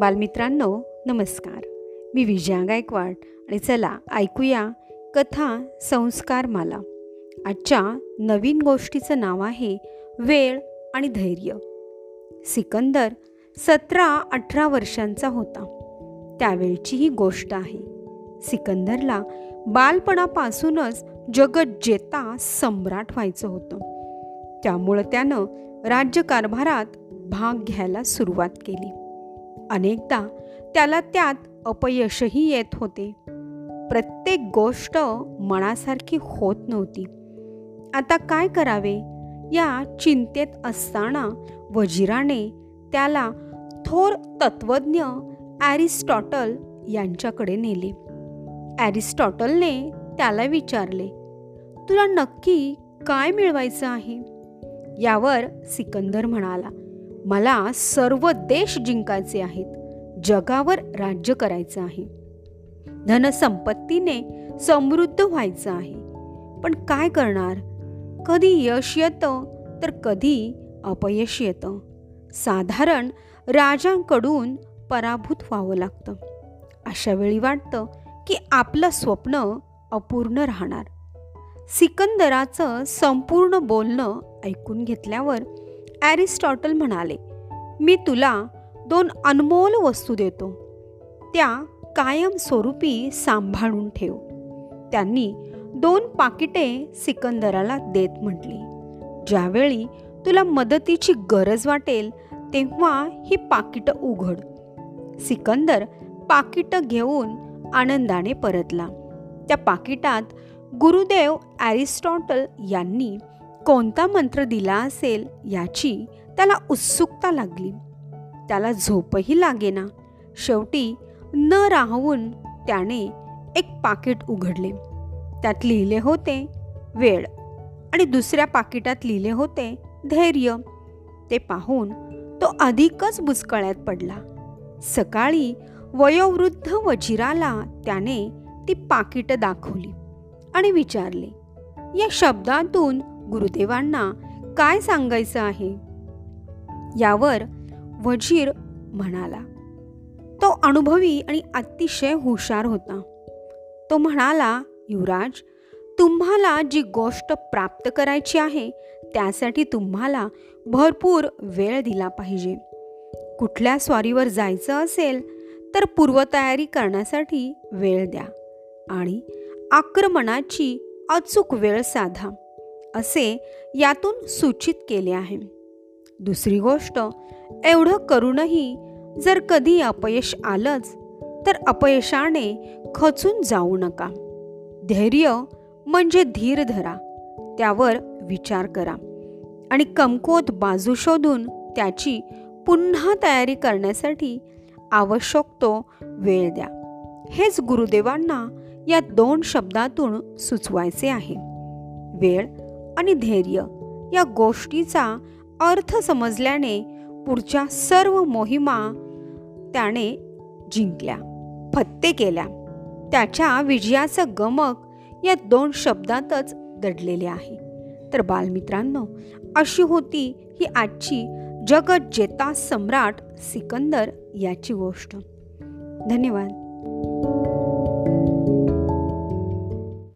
बालमित्रांनो नमस्कार. मी विजया गायकवाड आणि चला ऐकूया कथा संस्कार माला आजच्या नवीन गोष्टीचं नाव आहे वेळ आणि धैर्य. सिकंदर सतरा अठरा वर्षांचा होता. त्यावेळची ही गोष्ट आहे. सिकंदरला बालपणापासूनच जगत जेता सम्राट व्हायचं होतं. त्यामुळं त्यानं राज्यकारभारात भाग घ्यायला सुरुवात केली. अनेकदा त्याला त्यात अपयशही येत होते. प्रत्येक गोष्ट मनासारखी होत नव्हती. आता काय करावे? या चिंतेत असताना वजिराने त्याला थोर तत्वज्ञ ॲरिस्टॉटल यांच्याकडे नेले. ॲरिस्टॉटलने त्याला विचारले तुला नक्की काय मिळवायचं आहे? यावर सिकंदर म्हणाला मला सर्व देश जिंकायचे आहेत जगावर राज्य करायचं आहे. धनसंपत्तीने समृद्ध व्हायचं आहे. पण काय करणार? कधी यश येतं तर कधी अपयश येतं. साधारण राजांकडून पराभूत व्हावं लागतं. अशा वेळी वाटतं की आपलं स्वप्न अपूर्ण राहणार. सिकंदराचं संपूर्ण बोलणं ऐकून घेतल्यावर ॲरिस्टॉटल म्हणाले मी तुला दोन अनमोल वस्तू देतो. त्या कायमस्वरूपी सांभाळून ठेव. त्यांनी दोन पाकिटे सिकंदराला देत म्हटली. ज्यावेळी तुला मदतीची गरज वाटेल तेव्हा ही पाकिटं उघड. सिकंदर पाकिटं घेऊन आनंदाने परतला. त्या पाकिटात गुरुदेव ॲरिस्टॉटल यांनी कोणता मंत्र दिला असेल याची त्याला उत्सुकता लागली. त्याला झोपही लागेना. शेवटी न राहून त्याने एक पाकिट उघडले. त्यात लिहिले होते वेळ. आणि दुसऱ्या पाकिटात लिहिले होते धैर्य. ते पाहून तो अधिकच बुचकळ्यात पडला. सकाळी वयोवृद्ध वजिराला त्याने ती पाकिटं दाखवली आणि विचारले या शब्दातून गुरुदेवांना काय सांगायचं आहे? यावर वजीर म्हणाला तो अनुभवी आणि अतिशय हुशार होता. तो म्हणाला युवराज तुम्हाला जी गोष्ट प्राप्त करायची आहे त्यासाठी तुम्हाला भरपूर वेळ दिला पाहिजे. कुठल्या स्वारीवर जायचं असेल तर पूर्वतयारी करण्यासाठी वेळ द्या आणि आक्रमणाची अचूक वेळ साधा. असे यातून सूचित केले आहे. दुसरी गोष्ट एवढं करूनही जर कधी अपयश आलंच तर अपयशाने खचून जाऊ नका. धैर्य म्हणजे धीर धरा त्यावर विचार करा आणि कमकुवत बाजू शोधून त्याची पुन्हा तयारी करण्यासाठी आवश्यक तो वेळ द्या. हेच गुरुदेवांना या दोन शब्दातून सुचवायचे आहे. वेळ आणि धैर्य या गोष्टीचा अर्थ समजल्याने पुढच्या सर्व मोहिमा त्याने जिंकल्या फत्ते केल्या. त्याच्या विजयाचं गमक या दोन शब्दातच दडलेले आहे. तर बालमित्रांनो अशी होती ही आजची जगत जेता सम्राट सिकंदर याची गोष्ट. धन्यवाद.